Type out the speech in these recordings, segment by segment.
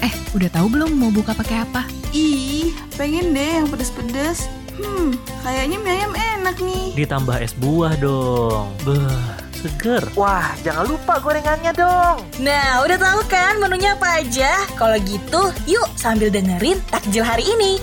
Eh, udah tahu belum mau buka pakai apa? Ih, pengen deh yang pedes-pedes. Hmm, kayaknya mie ayam enak nih. Ditambah es buah dong. Beuh, seger. Wah, jangan lupa gorengannya dong. Nah, udah tahu kan menunya apa aja? Kalau gitu, yuk sambil dengerin takjil hari ini.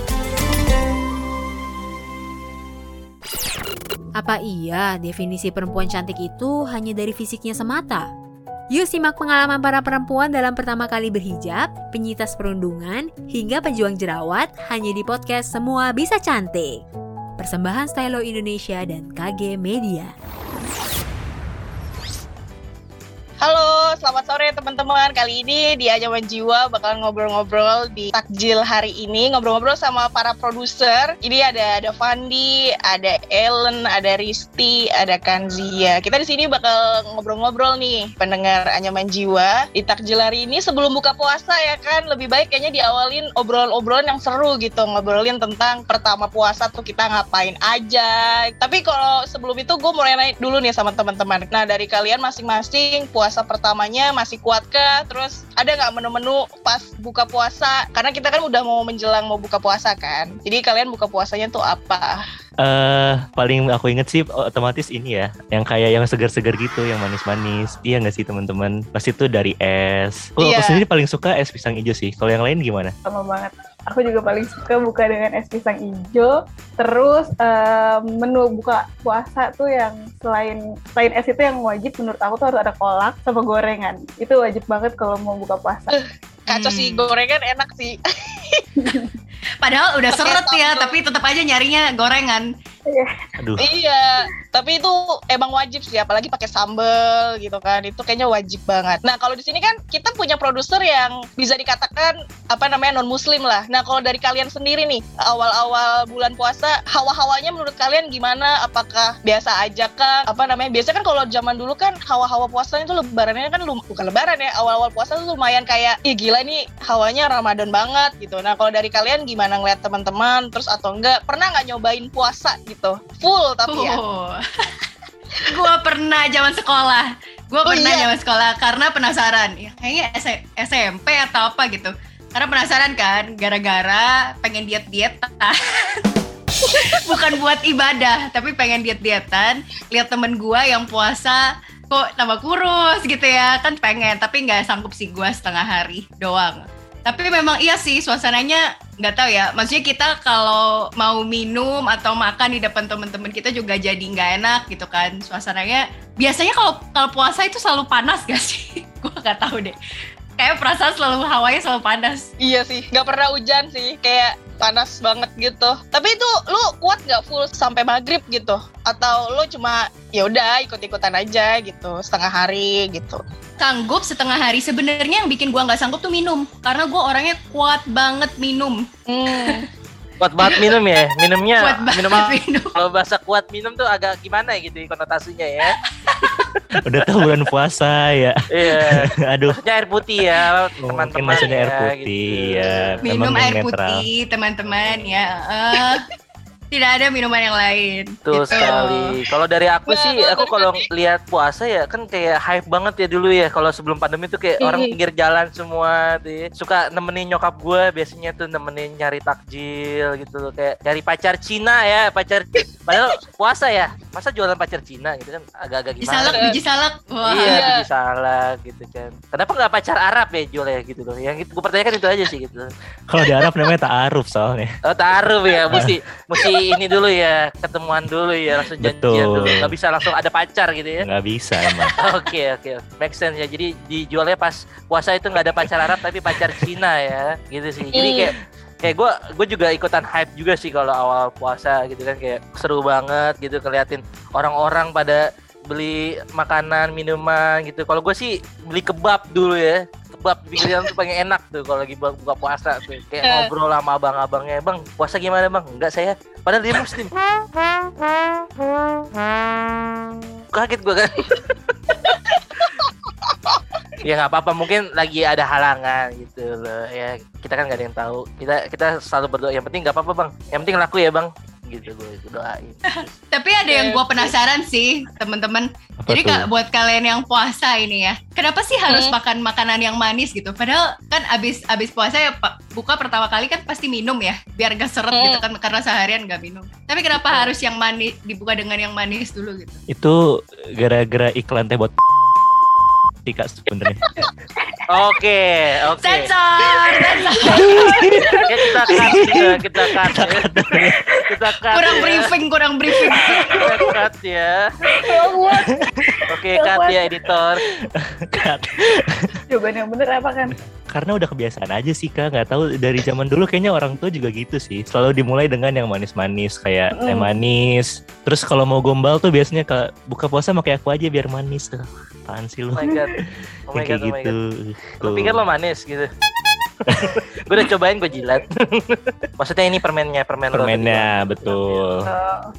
Apa iya definisi perempuan cantik itu hanya dari fisiknya semata? Yuk simak pengalaman para perempuan dalam pertama kali berhijab, penyitas perundungan, hingga pejuang jerawat hanya di podcast Semua Bisa Cantik. Persembahan Stylo Indonesia dan KG Media. Halo, selamat sore teman-teman. Kali ini di Anyaman Jiwa bakal ngobrol-ngobrol di takjil hari ini, ngobrol-ngobrol sama para produser. Ini ada ada Fandi, ada Ellen, ada Risti, ada Kanzia. Kita di sini bakal ngobrol-ngobrol nih pendengar Anyaman Jiwa di takjil hari ini sebelum buka puasa ya kan. Lebih baik kayaknya diawalin obrolan-obrolan yang seru gitu, ngobrolin tentang pertama puasa tuh kita ngapain aja. Tapi kalau sebelum itu gue mau nanya dulu nih sama teman-teman. Nah, dari kalian masing-masing puasa pertamanya masih kuatkah? Terus ada nggak menu-menu pas buka puasa? Karena kita kan udah mau menjelang mau buka puasa kan. Jadi kalian buka puasanya tuh apa? Eh, paling aku inget sih otomatis ini ya, yang kayak yang segar-segar gitu, yang manis-manis. Iya nggak sih teman-teman? Pasti itu dari es. Aku, Iya. aku sendiri paling suka es pisang hijau sih. Kalau yang lain gimana? sama banget. Aku juga paling suka buka dengan es pisang hijau. Terus eh, menu buka puasa tuh yang selain selain es itu yang wajib menurut aku tuh harus ada kolak sama gorengan. Itu wajib banget kalau mau buka puasa. Kacau Hmm. sih gorengan enak sih. Padahal udah seret ya, tapi tetap aja nyarinya gorengan. Aduh. iya, tapi itu emang wajib sih, apalagi pakai sambel gitu kan. Itu kayaknya wajib banget. Nah, kalau di sini kan kita punya produser yang bisa dikatakan apa namanya non muslim lah. Nah, kalau dari kalian sendiri nih, awal-awal bulan puasa, hawa-hawanya menurut kalian gimana? Apakah biasa aja kah? Apa namanya? Biasanya kan kalau zaman dulu kan hawa-hawa puasanya itu lebarannya kan lum- bukan lebaran ya, awal-awal puasa tuh lumayan kayak ih gila nih hawanya Ramadan banget gitu. Nah, kalau dari kalian gimana ngeliat teman-teman terus atau enggak pernah nggak nyobain puasa gitu? Full tapi ya. Gua pernah zaman sekolah. Gua Oh, pernah iya? zaman sekolah karena penasaran. Ya, kayaknya S- SMP atau apa gitu. Karena penasaran kan, gara-gara pengen diet-diet. Bukan buat ibadah, tapi pengen diet-dietan. Lihat temen gua yang puasa kok tambah kurus gitu ya. Kan pengen, tapi nggak sanggup sih gua setengah hari doang. Tapi memang iya sih suasananya nggak tahu ya. Maksudnya kita kalau mau minum atau makan di depan teman-teman kita juga jadi nggak enak gitu kan suasananya. Biasanya kalau kalau puasa itu selalu panas gak sih? Gua nggak tahu deh. Kayak perasaan selalu hawanya selalu panas. Iya sih, nggak pernah hujan sih, kayak panas banget gitu. Tapi itu lu kuat nggak full sampai maghrib gitu? Atau lu cuma ya udah ikut-ikutan aja gitu, setengah hari gitu? Sanggup setengah hari. Sebenarnya yang bikin gua nggak sanggup tuh minum, karena gua orangnya kuat banget minum. Hmm. Kuat banget minum ya. Minumnya Kuat banget minum minum. kalau bahasa kuat minum tuh agak gimana gitu konotasinya ya. Udah tahu bulan puasa ya. Iya. Aduh. Maksudnya air putih ya, Mungkin teman-teman. maksudnya air ya, putih gitu. ya. Minum air netral. putih, teman-teman ya. Eh, tidak ada minuman yang lain. Betul Gitu. sekali. Kalau dari aku sih, aku kalau lihat puasa ya kan kayak hype banget ya dulu ya. Kalau sebelum pandemi tuh kayak orang Mhm. pinggir jalan semua tuh. Suka nemenin nyokap gue biasanya tuh nemenin nyari takjil gitu loh. Kayak cari pacar Cina ya, pacar padahal puasa ya. Masa jualan pacar Cina gitu kan agak-agak gimana. salak, biji salak. Wah. Iya, Iya. biji salak gitu kan. Kenapa nggak pacar Arab ya jual ya gitu loh. Yang gue pertanyakan itu aja sih gitu. Kalau di Arab namanya ta'aruf soalnya. Oh taruh ya, mesti mesti ini dulu ya, ketemuan dulu ya, langsung janjian Betul. dulu. Nggak bisa langsung ada pacar gitu ya. Nggak bisa emang. Oke oke, make sense ya. Jadi dijualnya pas puasa itu nggak ada pacar Arab tapi pacar Cina ya, gitu sih. Jadi kayak kayak gue gue juga ikutan hype juga sih kalau awal puasa gitu kan kayak seru banget gitu keliatin orang-orang pada beli makanan minuman gitu. Kalau gue sih beli kebab dulu ya. Kebab di pinggir jalan tuh pengen enak tuh kalau lagi bu- buka puasa tuh. Kayak Eh. ngobrol sama abang-abangnya, "Bang, puasa gimana, Bang?" Enggak saya. Padahal dia muslim. Kaget gue kan. ya nggak apa-apa mungkin lagi ada halangan gitu loh ya kita kan nggak ada yang tahu kita kita selalu berdoa yang penting nggak apa-apa bang yang penting laku ya bang gitu gue doain. Tapi ada yang gue penasaran sih, teman-teman. Apa Jadi tuh? Kak, buat kalian yang puasa ini ya, kenapa sih harus Hmm. makan makanan yang manis gitu? Padahal kan abis abis puasa ya Pak, buka pertama kali kan pasti minum ya, biar gak seret Hmm. gitu kan karena seharian gak minum. Tapi kenapa harus yang manis dibuka dengan yang manis dulu gitu? Itu gara-gara iklan teh buat sih kak sebenarnya. Oke, oke. Sensor, sensor. Ya, kita cut juga, kita cut ya. Kita cut. kurang ya. briefing, kurang briefing. Kita cut ya. Oke, cut ya editor. Cut. Jawaban yang bener apa kan? Karena udah kebiasaan aja sih kak, nggak tahu dari zaman dulu kayaknya orang tua juga gitu sih. Selalu dimulai dengan yang manis-manis kayak teh Mm. manis. Terus kalau mau gombal tuh biasanya kak buka puasa pakai aku aja biar manis. Apaan sih lu? Oh my god. Oh my god, oh my gitu. god. Lu pikir lo manis gitu? gue udah cobain gue jilat. Maksudnya ini permennya, permen Permennya betul.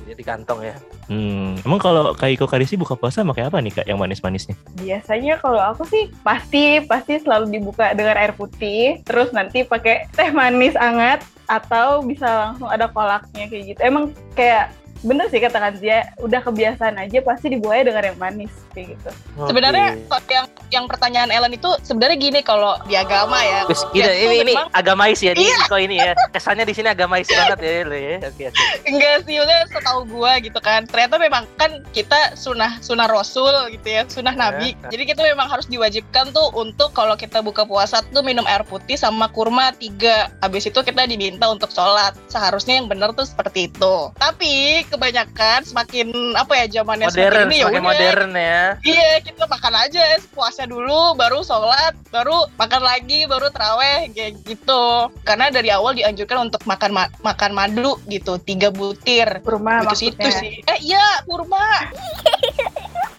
Jadi di kantong ya. Hmm. Emang kalau Kak Iko Karisi buka puasa pakai apa nih kak yang manis-manisnya? biasanya kalau aku sih pasti pasti selalu dibuka dengan air putih, terus nanti pakai teh manis hangat atau bisa langsung ada kolaknya kayak gitu. Emang kayak bener sih katakan dia udah kebiasaan aja pasti dibuatnya dengan yang manis kayak gitu. Sebenarnya Oke. kalau yang yang pertanyaan Ellen itu sebenarnya gini kalau di agama ya. Terus ya itu ini, ini memang- agamais ya, di Iya. Ini ya. Kesannya di sini agamais banget ya, lo ya. Oke, oke. enggak sih maksudnya setahu gua gitu kan ternyata memang kan kita sunah sunah rasul gitu ya sunah nabi Ya. jadi kita memang harus diwajibkan tuh untuk kalau kita buka puasa tuh minum air putih sama kurma tiga habis itu kita diminta untuk sholat seharusnya yang benar tuh seperti itu tapi kebanyakan semakin apa ya zamannya Modern, semakin ini ya udah modern ya. Iya, kita makan aja puasa dulu, baru sholat, baru makan lagi, baru teraweh kayak gitu. Karena dari awal dianjurkan untuk makan ma- makan madu gitu, tiga butir. Kurma Itu maksudnya. situ sih. Eh iya, kurma.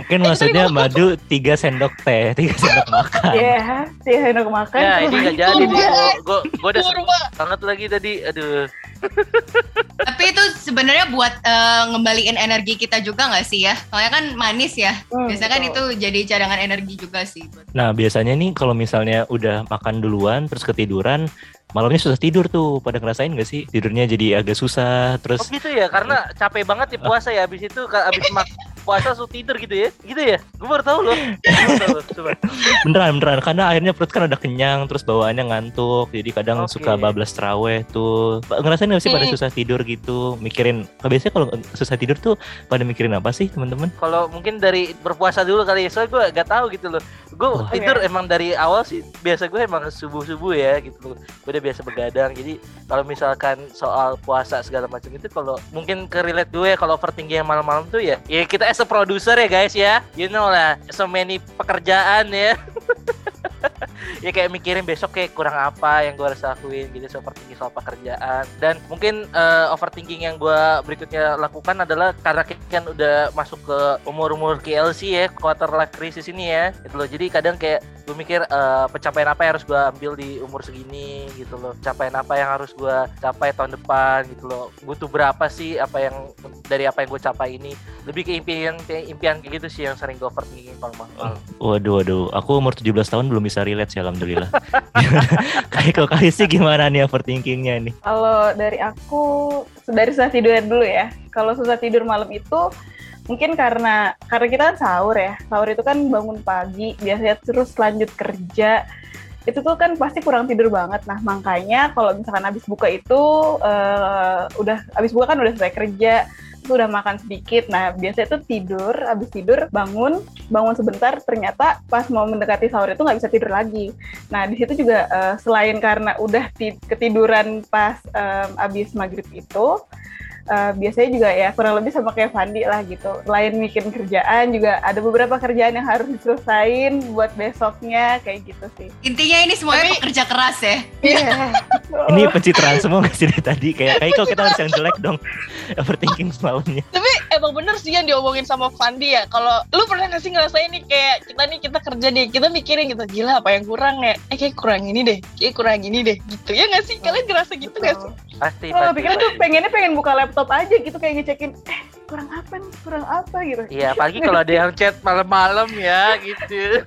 Mungkin maksudnya madu 3 sendok teh, 3 sendok makan. Iya, sih enak makan. Ya, ini nggak jadi nih. Gue gue udah banget lagi tadi. Aduh. Tapi itu sebenarnya buat eh, ngembaliin energi kita juga nggak sih ya? Soalnya kan manis ya. Hmm, Biasanya kan itu jadi cadangan energi juga sih. buat- Nah biasanya nih kalau misalnya udah makan duluan terus ketiduran malamnya susah tidur tuh pada ngerasain gak sih tidurnya jadi agak susah Oh terus gitu ya, karena capek banget ya puasa ya. Abis itu ka- abis mak puasa langsung tidur gitu ya, gitu ya. Gue baru tahu loh. Coba. beneran beneran karena akhirnya perut kan udah kenyang terus bawaannya ngantuk jadi kadang Oke. suka bablas teraweh tuh ngerasain gak sih pada Hmm. susah tidur gitu mikirin biasanya kalau susah tidur tuh pada mikirin apa sih teman-teman Kalau mungkin dari berpuasa dulu kali ya, soalnya gue gak tahu gitu loh. Gue Oh. tidur emang dari awal sih biasa gue emang subuh subuh ya gitu loh. Gue udah biasa begadang. Jadi kalau misalkan soal puasa segala macam itu kalau mungkin ke relate gue ya kalau overthinking yang malam-malam tuh ya, ya kita as a producer ya guys ya, you know lah, so many pekerjaan ya. ya kayak mikirin besok kayak kurang apa yang gue harus lakuin gitu so overthinking soal pekerjaan. Dan mungkin eh, overthinking yang gue berikutnya lakukan adalah karena kan udah masuk ke umur-umur KLC ya quarter life crisis ini ya gitu loh. Jadi kadang kayak gue mikir eh, pencapaian apa yang harus gue ambil di umur segini gitu loh. Pencapaian apa yang harus gue capai tahun depan gitu loh. Butuh berapa sih apa yang dari apa yang gue capai ini? Lebih ke impian impian gitu sih yang sering gue overthinking kalau malam waduh waduh. Aku umur 17 tahun belum bisa relate sih alhamdulillah kayak kok kali sih gimana nih overthinkingnya nih Kalau dari aku dari susah tidur dulu ya. Kalau susah tidur malam itu mungkin karena karena kita kan sahur ya. Sahur itu kan bangun pagi, biasanya terus lanjut kerja. Itu tuh kan pasti kurang tidur banget. Nah, makanya kalau misalkan habis buka itu eh, udah habis buka kan udah selesai kerja, itu udah makan sedikit. Nah, biasanya tuh tidur, habis tidur bangun, bangun sebentar ternyata pas mau mendekati sahur itu nggak bisa tidur lagi. Nah, di situ juga eh, selain karena udah ti- ketiduran pas em, abis maghrib itu, eh, biasanya juga ya kurang lebih sama kayak Fandi lah gitu. Selain mikirin kerjaan juga ada beberapa kerjaan yang harus diselesain buat besoknya kayak gitu sih. Intinya ini semuanya Tapi- pekerja keras ya. Iya. ini pencitraan semua gak sih dari tadi kayak kayak kok kita harus yang jelek dong overthinking semalamnya Tapi emang bener sih yang diomongin sama Fandi ya. Kalau lu pernah nggak sih ngerasain nih kayak kita nih kita kerja nih, kita mikirin gitu gila apa yang kurang ya? Eh kayak kurang ini deh, kayak kurang ini deh, gitu ya nggak sih? Kalian ngerasa gitu nggak sih? pasti Oh, pasti pikirnya tuh pengennya pengen buka laptop aja gitu kayak ngecekin eh kurang apa nih kurang apa gitu Iya, apalagi kalau ada yang chat malam-malam ya gitu.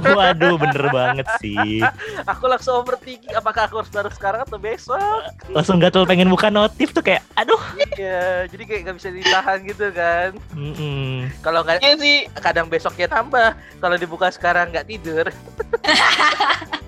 Waduh, bener banget sih. Aku langsung overthinking apakah aku harus baru sekarang atau besok. Langsung gatel pengen buka notif tuh kayak, aduh. Iya, jadi kayak gak bisa ditahan gitu kan. Mm-mm. Kalau nggak Iya sih. kadang besoknya tambah. Kalau dibuka sekarang nggak tidur.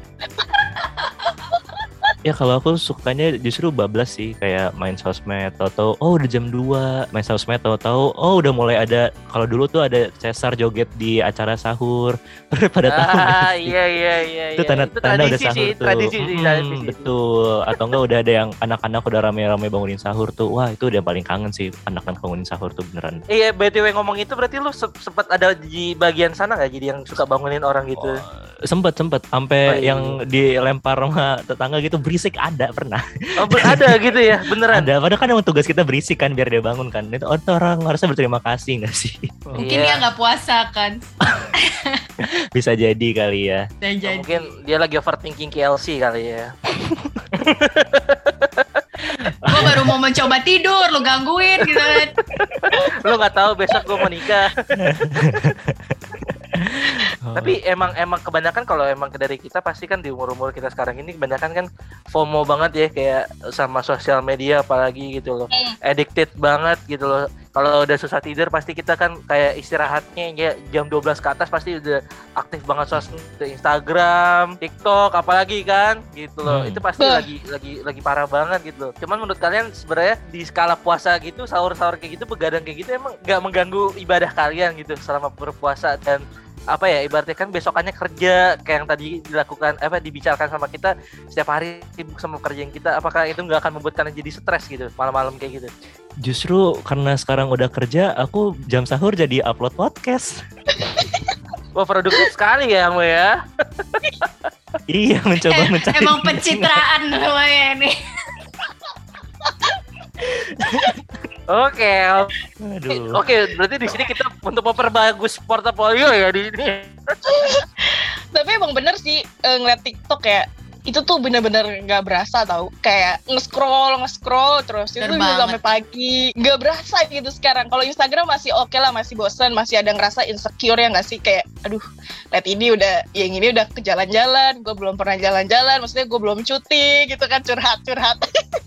Ya kalau aku sukanya justru bablas sih kayak main sosmed tahu-tahu oh udah jam 2 main sosmed tahu-tahu oh udah mulai ada kalau dulu tuh ada Cesar joget di acara sahur pada tahu ah, sih? iya iya iya. itu iya. tanda Itu tanda udah tradisi sahur sih, tuh tradisi sih, Mm, tradisi sih. betul atau enggak udah ada yang anak-anak udah rame-rame bangunin sahur tuh wah itu udah paling kangen sih anak-anak bangunin sahur tuh beneran Iya, BTW ngomong itu berarti lu se- sempat ada di bagian sana nggak jadi yang suka bangunin orang gitu? sempet sempet sampai Oh, iya. yang dilempar sama tetangga gitu berisik ada pernah Oh, ber- ada gitu ya, beneran. ada padahal kan emang tugas kita berisik kan biar dia bangun kan itu orang harusnya berterima kasih nggak sih Mungkin Iya. dia nggak puasa kan. bisa jadi kali ya Dan Oh, jadi. mungkin dia lagi overthinking KLC kali ya. Gue baru mau mencoba tidur, lu gangguin gitu kan. Lu nggak tahu besok gue mau nikah. Oh. Tapi emang emang kebanyakan kalau emang dari kita pasti kan di umur-umur kita sekarang ini kebanyakan kan FOMO banget ya kayak sama sosial media apalagi gitu loh. Addicted banget gitu loh. Kalau udah susah tidur pasti kita kan kayak istirahatnya ya jam 12 ke atas pasti udah aktif banget sosmed Instagram, TikTok apalagi kan gitu loh. Hmm. Itu pasti Bah. lagi lagi lagi parah banget gitu. Cuman menurut kalian sebenarnya di skala puasa gitu, sahur-sahur kayak gitu, begadang kayak gitu emang nggak mengganggu ibadah kalian gitu selama berpuasa dan apa ya ibaratnya kan besokannya kerja kayak yang tadi dilakukan apa dibicarakan sama kita setiap hari sibuk sama kerjaan kita apakah itu nggak akan membuat kalian jadi stres gitu malam-malam kayak gitu? Justru karena sekarang udah kerja aku jam sahur jadi upload podcast. Wah produktif sekali ya kamu ya. Iya mencoba mencari Emang pencitraan namanya ini. Oke aduh. oke berarti di sini kita untuk memperbagus portofolio ya di ini Tapi emang bener sih eh, ngeliat TikTok ya itu tuh bener-bener nggak berasa tau. Kayak nge-scroll nge-scroll terus itu Bener bisa banget. sampai pagi. Nggak berasa gitu sekarang. Kalau Instagram masih oke lah masih bosan masih ada ngerasa insecure ya nggak sih? Kayak aduh lihat ini udah yang ini udah ke jalan-jalan gue belum pernah jalan-jalan maksudnya gue belum cuti gitu kan curhat curhat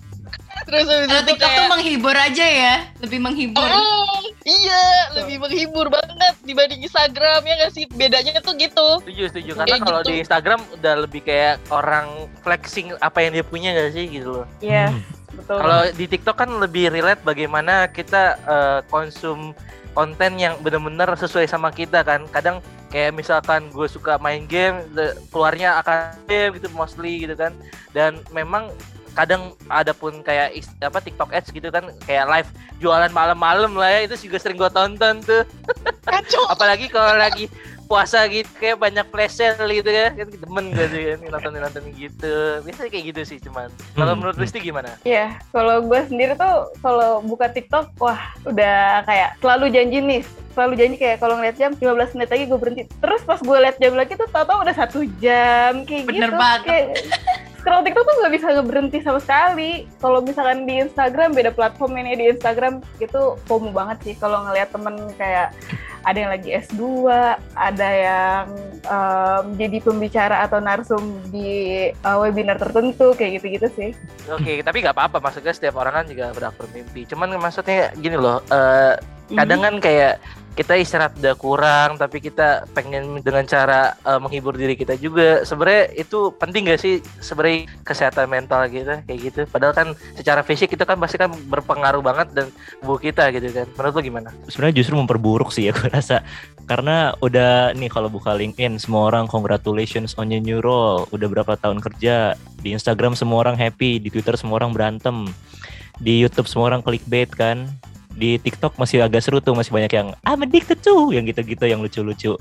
terus habis Kalau itu TikTok tuh kayak menghibur aja ya, lebih menghibur. "Mm, iya lebih menghibur banget dibanding Instagram ya nggak sih bedanya tuh gitu setuju setuju karena Kayak kalau gitu. di Instagram udah lebih kayak orang flexing apa yang dia punya gak sih gitu loh Iya, Hmm. betul. Kalau di TikTok kan lebih relate bagaimana kita eh, konsum konten yang benar-benar sesuai sama kita kan. Kadang kayak misalkan gue suka main game, keluarnya akan game gitu mostly gitu kan. Dan memang kadang ada pun kayak apa TikTok ads gitu kan kayak live jualan malam-malam lah ya itu juga sering gue tonton tuh kacau apalagi kalau lagi puasa gitu kayak banyak flash sale gitu ya kan demen gue sih kan nonton nonton gitu biasanya kayak gitu sih cuman kalau Hmm, menurut hmm. Risti gimana Iya, kalau gue sendiri tuh kalau buka TikTok, wah udah kayak selalu janji nih, selalu janji kayak kalau ngeliat jam 15 menit lagi gue berhenti. Terus pas gue liat jam lagi tuh tau-tau udah satu jam kayak Bener gitu. banget. Kayak, scroll TikTok tuh nggak bisa berhenti sama sekali. Kalau misalkan di Instagram beda platform ini di Instagram itu FOMO banget sih kalau ngeliat temen kayak ada yang lagi S2, ada yang em, jadi pembicara atau narsum di uh, webinar tertentu kayak gitu-gitu sih. Oke, tapi nggak apa-apa. Maksudnya setiap orang kan juga berhak bermimpi. Cuman maksudnya gini loh, eh, kadang kan kayak kita istirahat udah kurang, tapi kita pengen dengan cara eh, menghibur diri kita juga. Sebenarnya itu penting gak sih sebenarnya kesehatan mental kita kayak gitu. Padahal kan secara fisik itu kan pasti kan berpengaruh banget dan tubuh kita gitu kan. Menurut lo gimana? sebenarnya justru memperburuk sih aku rasa karena udah nih kalau buka LinkedIn semua orang congratulations on your new role udah berapa tahun kerja di Instagram semua orang happy di Twitter semua orang berantem di YouTube semua orang clickbait kan di TikTok masih agak seru tuh masih banyak yang I'm addicted too yang gitu-gitu yang lucu-lucu.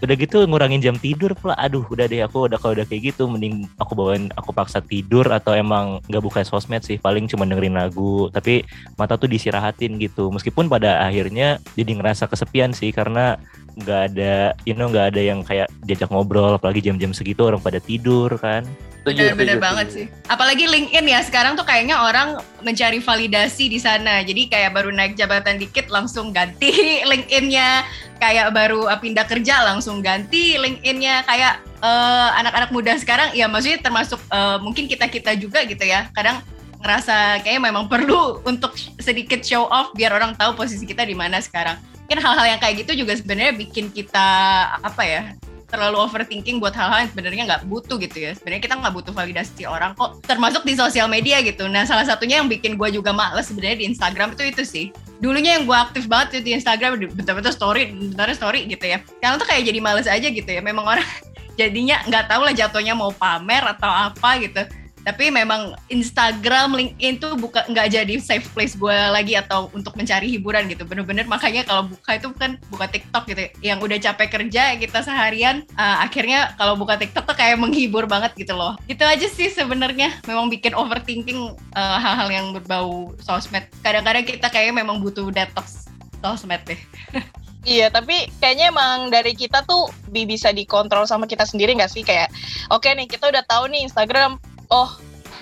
Udah gitu ngurangin jam tidur pula. Aduh udah deh aku udah kalau udah kayak gitu mending aku bawain aku paksa tidur atau emang nggak buka sosmed sih. Paling cuma dengerin lagu tapi mata tuh disirahatin gitu. Meskipun pada akhirnya jadi ngerasa kesepian sih karena nggak ada you know nggak ada yang kayak diajak ngobrol apalagi jam-jam segitu orang pada tidur kan Setuju, setuju, banget sih. Apalagi LinkedIn ya sekarang tuh kayaknya orang mencari validasi di sana. Jadi kayak baru naik jabatan dikit langsung ganti LinkedIn-nya. Kayak baru uh, pindah kerja langsung ganti LinkedIn-nya. Kayak eh, anak-anak muda sekarang ya maksudnya termasuk eh, mungkin kita-kita juga gitu ya. Kadang ngerasa kayaknya memang perlu untuk sedikit show off biar orang tahu posisi kita di mana sekarang. Mungkin hal-hal yang kayak gitu juga sebenarnya bikin kita apa ya terlalu overthinking buat hal-hal yang sebenarnya nggak butuh gitu ya. Sebenarnya kita nggak butuh validasi orang kok, termasuk di sosial media gitu. Nah salah satunya yang bikin gue juga males sebenarnya di Instagram itu itu sih. Dulunya yang gue aktif banget di Instagram, bentar-bentar story, bentar story gitu ya. Sekarang tuh kayak jadi males aja gitu ya. Memang orang jadinya nggak tahu lah jatuhnya mau pamer atau apa gitu. Tapi memang Instagram, LinkedIn tuh buka nggak jadi safe place gue lagi atau untuk mencari hiburan gitu. Bener-bener makanya kalau buka itu kan buka TikTok gitu. ya. Yang udah capek kerja kita seharian, uh, akhirnya kalau buka TikTok tuh kayak menghibur banget gitu loh. Itu aja sih sebenarnya. Memang bikin overthinking uh, hal-hal yang berbau sosmed. Kadang-kadang kita kayaknya memang butuh detox sosmed deh. Iya, tapi kayaknya emang dari kita tuh bi- bisa dikontrol sama kita sendiri nggak sih? Kayak, oke nih kita udah tahu nih Instagram, oh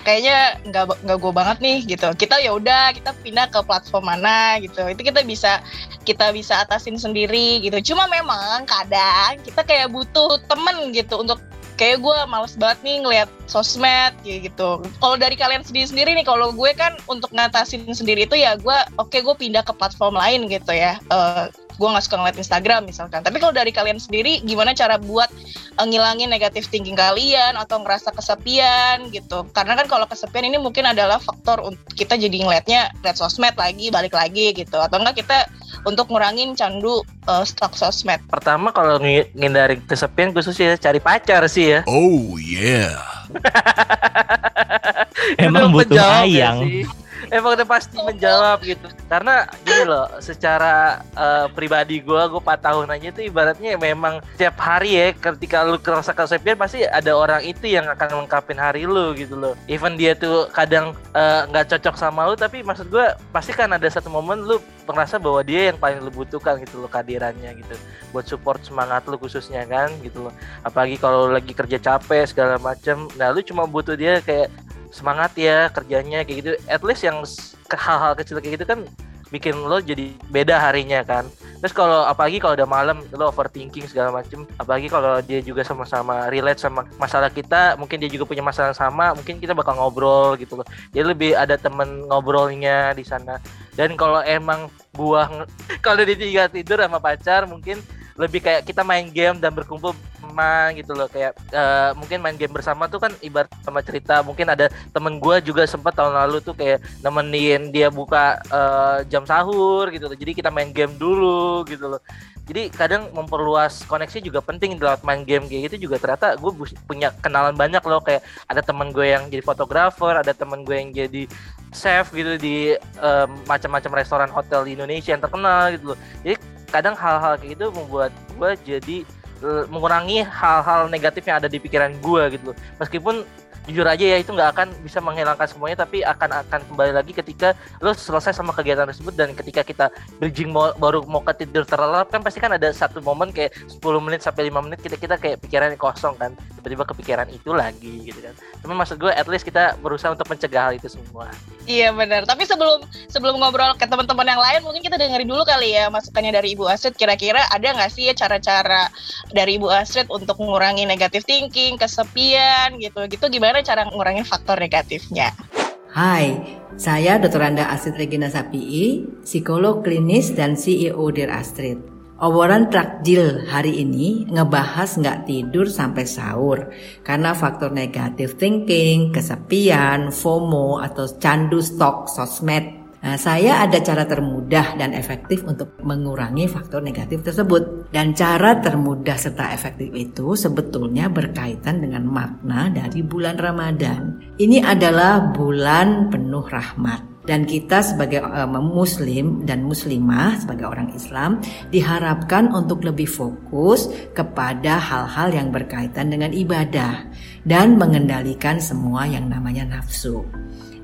kayaknya nggak nggak gue banget nih gitu. Kita ya udah kita pindah ke platform mana gitu. Itu kita bisa kita bisa atasin sendiri gitu. Cuma memang kadang kita kayak butuh temen gitu untuk kayak gue males banget nih ngeliat sosmed gitu. Kalau dari kalian sendiri-sendiri nih, kalau gue kan untuk ngatasin sendiri itu ya gue, oke gue pindah ke platform lain gitu ya. Eh, gue nggak suka ngeliat Instagram misalkan. Tapi kalau dari kalian sendiri, gimana cara buat eh, ngilangin negatif thinking kalian atau ngerasa kesepian gitu? Karena kan kalau kesepian ini mungkin adalah faktor untuk kita jadi ngeliatnya liat sosmed lagi, balik lagi gitu. Atau enggak kita untuk ngurangin candu eh, stok sosmed. Pertama kalau ng- ngindari kesepian khususnya cari pacar sih ya. Oh yeah. Emang butuh ya ayang. sih. Emang udah pasti menjawab gitu. Karena gini loh, secara eh, pribadi gue, gue 4 tahun aja tuh ibaratnya memang setiap hari ya, ketika lu kerasa kesepian pasti ada orang itu yang akan lengkapin hari lu gitu loh. Even dia tuh kadang eh, nggak cocok sama lu, tapi maksud gue pasti kan ada satu momen lu merasa bahwa dia yang paling lu butuhkan gitu loh kehadirannya gitu buat support semangat lu khususnya kan gitu loh apalagi kalau lagi kerja capek segala macem nah lu cuma butuh dia kayak semangat ya kerjanya kayak gitu. At least yang hal-hal kecil kayak gitu kan bikin lo jadi beda harinya kan. Terus kalau apalagi kalau udah malam lo overthinking segala macem apalagi kalau dia juga sama-sama relate sama masalah kita mungkin dia juga punya masalah sama mungkin kita bakal ngobrol gitu loh. Jadi lebih ada temen ngobrolnya di sana. Dan kalau emang nge- kalau ditinggal tidur sama pacar mungkin lebih kayak kita main game dan berkumpul teman gitu loh. Kayak eh, mungkin main game bersama tuh kan ibarat sama cerita. Mungkin ada temen gua juga sempat tahun lalu tuh kayak nemenin dia buka eh, jam sahur gitu loh. Jadi kita main game dulu gitu loh. Jadi kadang memperluas koneksi juga penting lewat main game kayak gitu juga. Ternyata gue punya kenalan banyak loh. Kayak ada temen gue yang jadi fotografer ada temen gue yang jadi chef gitu di em, macam-macam restoran hotel di Indonesia yang terkenal gitu loh. Jadi kadang hal-hal kayak gitu membuat gue jadi mengurangi hal-hal negatif yang ada di pikiran gue gitu meskipun jujur aja ya itu nggak akan bisa menghilangkan semuanya tapi akan akan kembali lagi ketika lo selesai sama kegiatan tersebut dan ketika kita bridging mau, baru mau ke tidur terlelap kan pasti kan ada satu momen kayak 10 menit sampai 5 menit kita kita kayak pikirannya kosong kan tiba-tiba kepikiran itu lagi gitu kan tapi maksud gue at least kita berusaha untuk mencegah hal itu semua Iya benar. Tapi sebelum sebelum ngobrol ke teman-teman yang lain, mungkin kita dengerin dulu kali ya masukannya dari Ibu Astrid. Kira-kira ada nggak sih ya cara-cara dari Ibu Astrid untuk mengurangi negatif thinking, kesepian gitu? Gitu gimana cara ngurangin faktor negatifnya? Hai, saya Dr. Anda Astrid Regina Sapii, psikolog klinis dan CEO Dear Astrid. Obrolan takjil hari ini ngebahas nggak tidur sampai sahur karena faktor negatif thinking, kesepian, FOMO atau candu stok sosmed. Nah, saya ada cara termudah dan efektif untuk mengurangi faktor negatif tersebut. Dan cara termudah serta efektif itu sebetulnya berkaitan dengan makna dari bulan Ramadan. Ini adalah bulan penuh rahmat. Dan kita sebagai eh, muslim dan muslimah sebagai orang Islam diharapkan untuk lebih fokus kepada hal-hal yang berkaitan dengan ibadah dan mengendalikan semua yang namanya nafsu.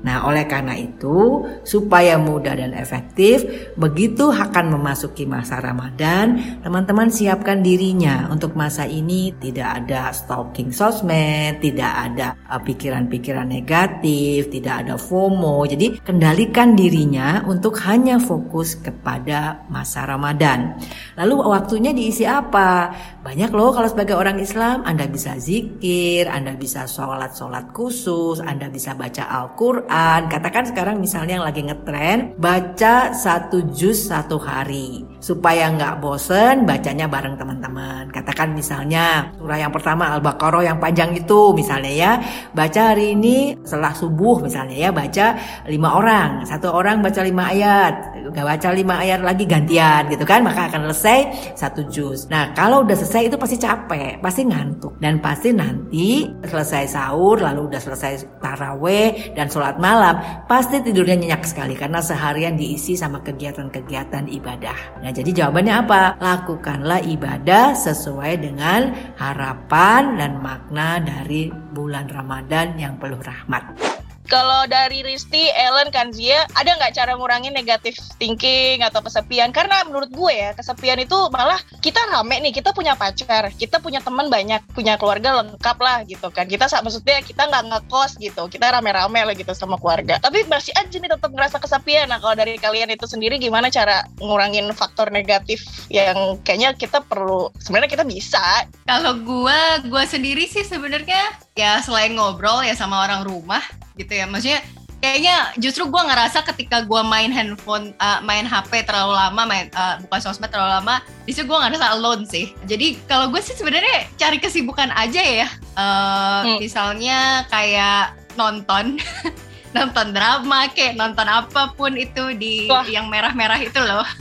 Nah, oleh karena itu, supaya mudah dan efektif, begitu akan memasuki masa Ramadan, teman-teman siapkan dirinya untuk masa ini tidak ada stalking sosmed, tidak ada uh, pikiran-pikiran negatif, tidak ada FOMO. Jadi, kendalikan dirinya untuk hanya fokus kepada masa Ramadan. Lalu waktunya diisi apa? Banyak loh kalau sebagai orang Islam Anda bisa zikir, Anda bisa sholat-sholat khusus, Anda bisa baca Al-Quran. Katakan sekarang misalnya yang lagi ngetren, baca satu juz satu hari. Supaya nggak bosen, bacanya bareng teman-teman. Katakan misalnya surah yang pertama Al-Baqarah yang panjang itu misalnya ya. Baca hari ini setelah subuh misalnya ya, baca lima orang. Satu orang baca lima ayat, nggak baca lima ayat lagi gantian gitu kan. Maka akan selesai satu juz. Nah kalau udah selesai itu pasti capek, pasti ngantuk. Dan pasti nanti selesai sahur, lalu udah selesai taraweh dan sholat malam, pasti tidurnya nyenyak sekali karena seharian diisi sama kegiatan-kegiatan ibadah. Nah jadi jawabannya apa? Lakukanlah ibadah sesuai dengan harapan dan makna dari bulan Ramadan yang penuh rahmat. Kalau dari Risti, Ellen, Kanzia, ada nggak cara ngurangin negatif thinking atau kesepian? Karena menurut gue ya, kesepian itu malah kita rame nih, kita punya pacar, kita punya teman banyak, punya keluarga lengkap lah gitu kan. Kita maksudnya kita nggak ngekos gitu, kita rame-rame lah gitu sama keluarga. Tapi masih aja nih tetap ngerasa kesepian. Nah kalau dari kalian itu sendiri gimana cara ngurangin faktor negatif yang kayaknya kita perlu, sebenarnya kita bisa. Kalau gue, gue sendiri sih sebenarnya ya selain ngobrol ya sama orang rumah, gitu ya. Maksudnya kayaknya justru gue ngerasa ketika gue main handphone uh, main HP terlalu lama main uh, buka sosmed terlalu lama di situ gue ngerasa alone sih. Jadi kalau gue sih sebenarnya cari kesibukan aja ya. Uh, hmm. misalnya kayak nonton nonton drama kayak nonton apa pun itu di Wah. yang merah-merah itu loh.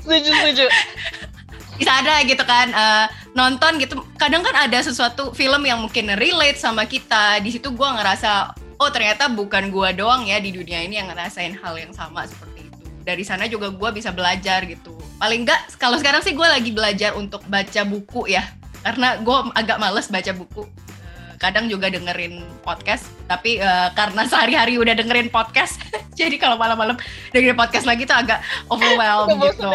Setuju setuju bisa ada gitu kan uh, nonton gitu. Kadang kan ada sesuatu film yang mungkin relate sama kita. Di situ gue ngerasa oh ternyata bukan gue doang ya di dunia ini yang ngerasain hal yang sama seperti itu. Dari sana juga gue bisa belajar gitu. Paling enggak kalau sekarang sih gue lagi belajar untuk baca buku ya. Karena gue agak males baca buku. Eh, kadang juga dengerin podcast. Tapi uh, karena sehari-hari udah dengerin podcast jadi kalau malam-malam dengerin podcast lagi tuh agak overwhelmed gitu.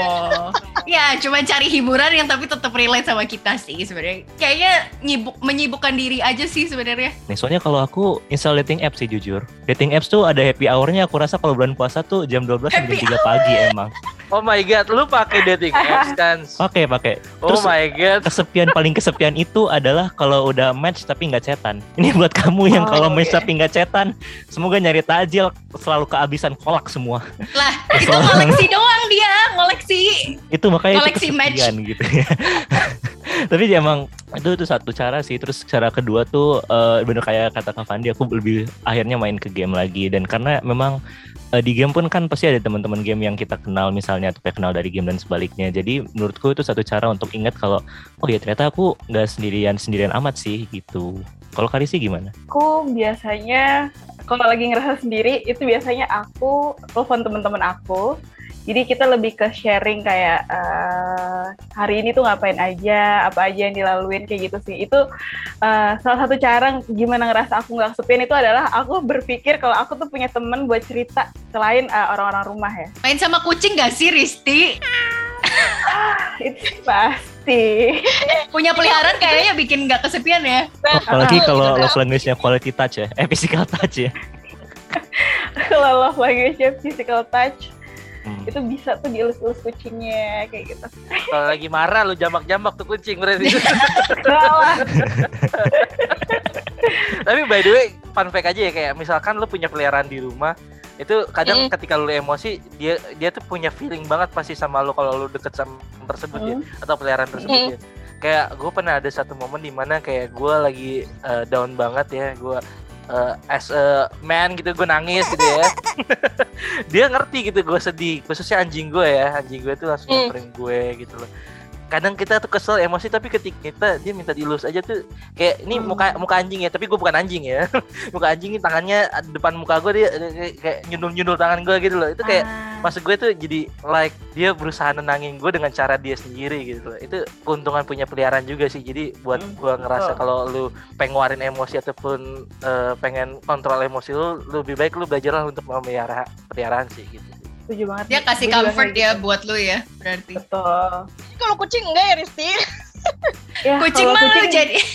ya cuma cari hiburan yang tapi tetap relate sama kita sih sebenarnya. Kayaknya nyibuk menyibukkan diri aja sih sebenarnya. Nih soalnya kalau aku install dating apps sih jujur. Dating apps tuh ada happy hournya. Aku rasa kalau bulan puasa tuh jam 12 sampai jam 3 pagi emang Oh my god, lu pakai dating apps kan? Pakai, pakai. Oh my god. Kesepian paling kesepian itu adalah kalau udah match tapi nggak cetan. Ini buat kamu yang oh, kalau match okay. tapi nggak cetan, semoga nyari tajil selalu kehabisan kolak semua. Lah, itu koleksi doang dia, koleksi. Itu makanya koleksi itu match gitu ya. tapi emang itu itu satu cara sih terus cara kedua tuh uh, bener kayak kata Kak Fandi aku lebih akhirnya main ke game lagi dan karena memang uh, di game pun kan pasti ada teman-teman game yang kita kenal misalnya atau kenal dari game dan sebaliknya. Jadi menurutku itu satu cara untuk ingat kalau oh ya ternyata aku nggak sendirian sendirian amat sih gitu. Kalau sih gimana? Aku biasanya kalau lagi ngerasa sendiri itu biasanya aku telepon teman-teman aku jadi kita lebih ke sharing kayak uh, hari ini tuh ngapain aja, apa aja yang dilaluin kayak gitu sih. Itu uh, salah satu cara gimana ngerasa aku nggak kesepian itu adalah aku berpikir kalau aku tuh punya temen buat cerita selain orang eh, orang-orang rumah ya. Main sama kucing gak sih Risti? itu pasti. Punya peliharaan kayaknya bikin nggak kesepian ya. Apalagi kalau love language-nya quality touch ya, eh physical touch ya. kalau love language-nya physical touch, hmm. itu bisa tuh dielus-elus kucingnya kayak gitu kalau lagi marah lu jambak-jambak tuh kucing berarti tapi by the way fun fact aja ya kayak misalkan lu punya peliharaan di rumah itu kadang mm. ketika lu emosi dia dia tuh punya feeling banget pasti sama lu kalau lu deket sama tersebut mm. ya atau peliharaan tersebut mm. ya kayak gue pernah ada satu momen di mana kayak gue lagi uh, down banget ya gue uh, as a man gitu gue nangis gitu ya. Dia ngerti gitu gue sedih. Khususnya anjing gue ya. Anjing gue tuh langsung mm. gue gitu loh kadang kita tuh kesel emosi tapi ketika kita dia minta dielus aja tuh kayak ini Hmm. muka muka anjing ya. Tapi gue bukan anjing ya. Muka anjing ini tangannya depan muka gue dia kayak nyundul nyundul tangan gue gitu loh. Itu kayak Ah. maksud gue tuh jadi like dia berusaha nenangin gue dengan cara dia sendiri gitu loh. Itu keuntungan punya peliharaan juga sih. Jadi buat Hmm, gue ngerasa kalau lu pengen ngeluarin emosi ataupun eh, pengen kontrol emosi lu lu lebih baik lu belajarlah untuk memelihara peliharaan sih gitu setuju banget Dia kasih juga comfort ya gitu. buat lu ya berarti. betul Kalau kucing enggak ya Risti? ya, Kucing kalau mah kucing- jadi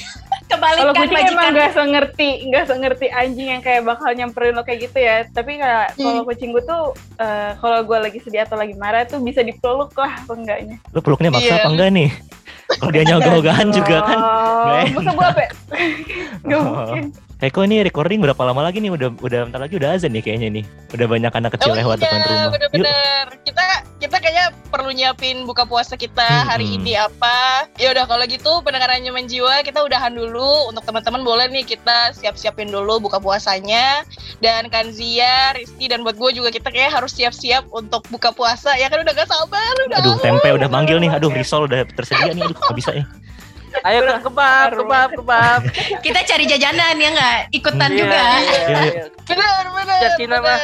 Kalau kebalikan kucing emang majikan. gak sengerti, gak sengerti anjing yang kayak bakal nyamperin lo kayak gitu ya. Tapi kayak Hmm. kalau kucing gue tuh, eh, kalau gue lagi sedih atau lagi marah tuh bisa dipeluk lah apa enggaknya. Lu peluknya maksa Iya. apa enggak nih? Kalau dia nyogah-ogahan juga kan. Oh, masa gue apa? ya? Gak Oh. mungkin. Heko ini recording berapa lama lagi nih? Udah udah bentar lagi udah azan nih kayaknya nih. Udah banyak anak kecil Oh lewat iya, depan rumah. Bener-bener. Kita kita kayaknya perlu nyiapin buka puasa kita hari Hmm. ini apa. Ya udah kalau gitu pendengaran nyaman jiwa kita udahan dulu. Untuk teman-teman boleh nih kita siap-siapin dulu buka puasanya. Dan Kanzia, Rizky dan buat gue juga kita kayak harus siap-siap untuk buka puasa. Ya kan udah gak sabar udah. Aduh, tempe udah manggil nih. Aduh, risol udah tersedia nih. Aduh, nggak bisa nih. Ayo ke kebab kebab kebab Kita cari jajanan ya nggak? Ikutan Iya, juga. iya, iya. Bener, bener, Ya, Cina mah.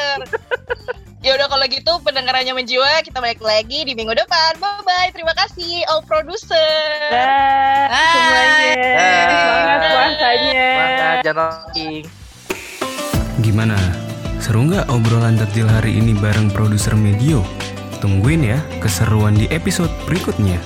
Ya udah kalau gitu pendengarannya menjiwa kita balik lagi di minggu depan. Bye bye. Terima kasih all producer. Bye. semuanya. Dah. Semangat puasanya. Semangat, jangan. Gimana? Seru nggak obrolan takjil hari ini bareng produser Medio? Tungguin ya keseruan di episode berikutnya.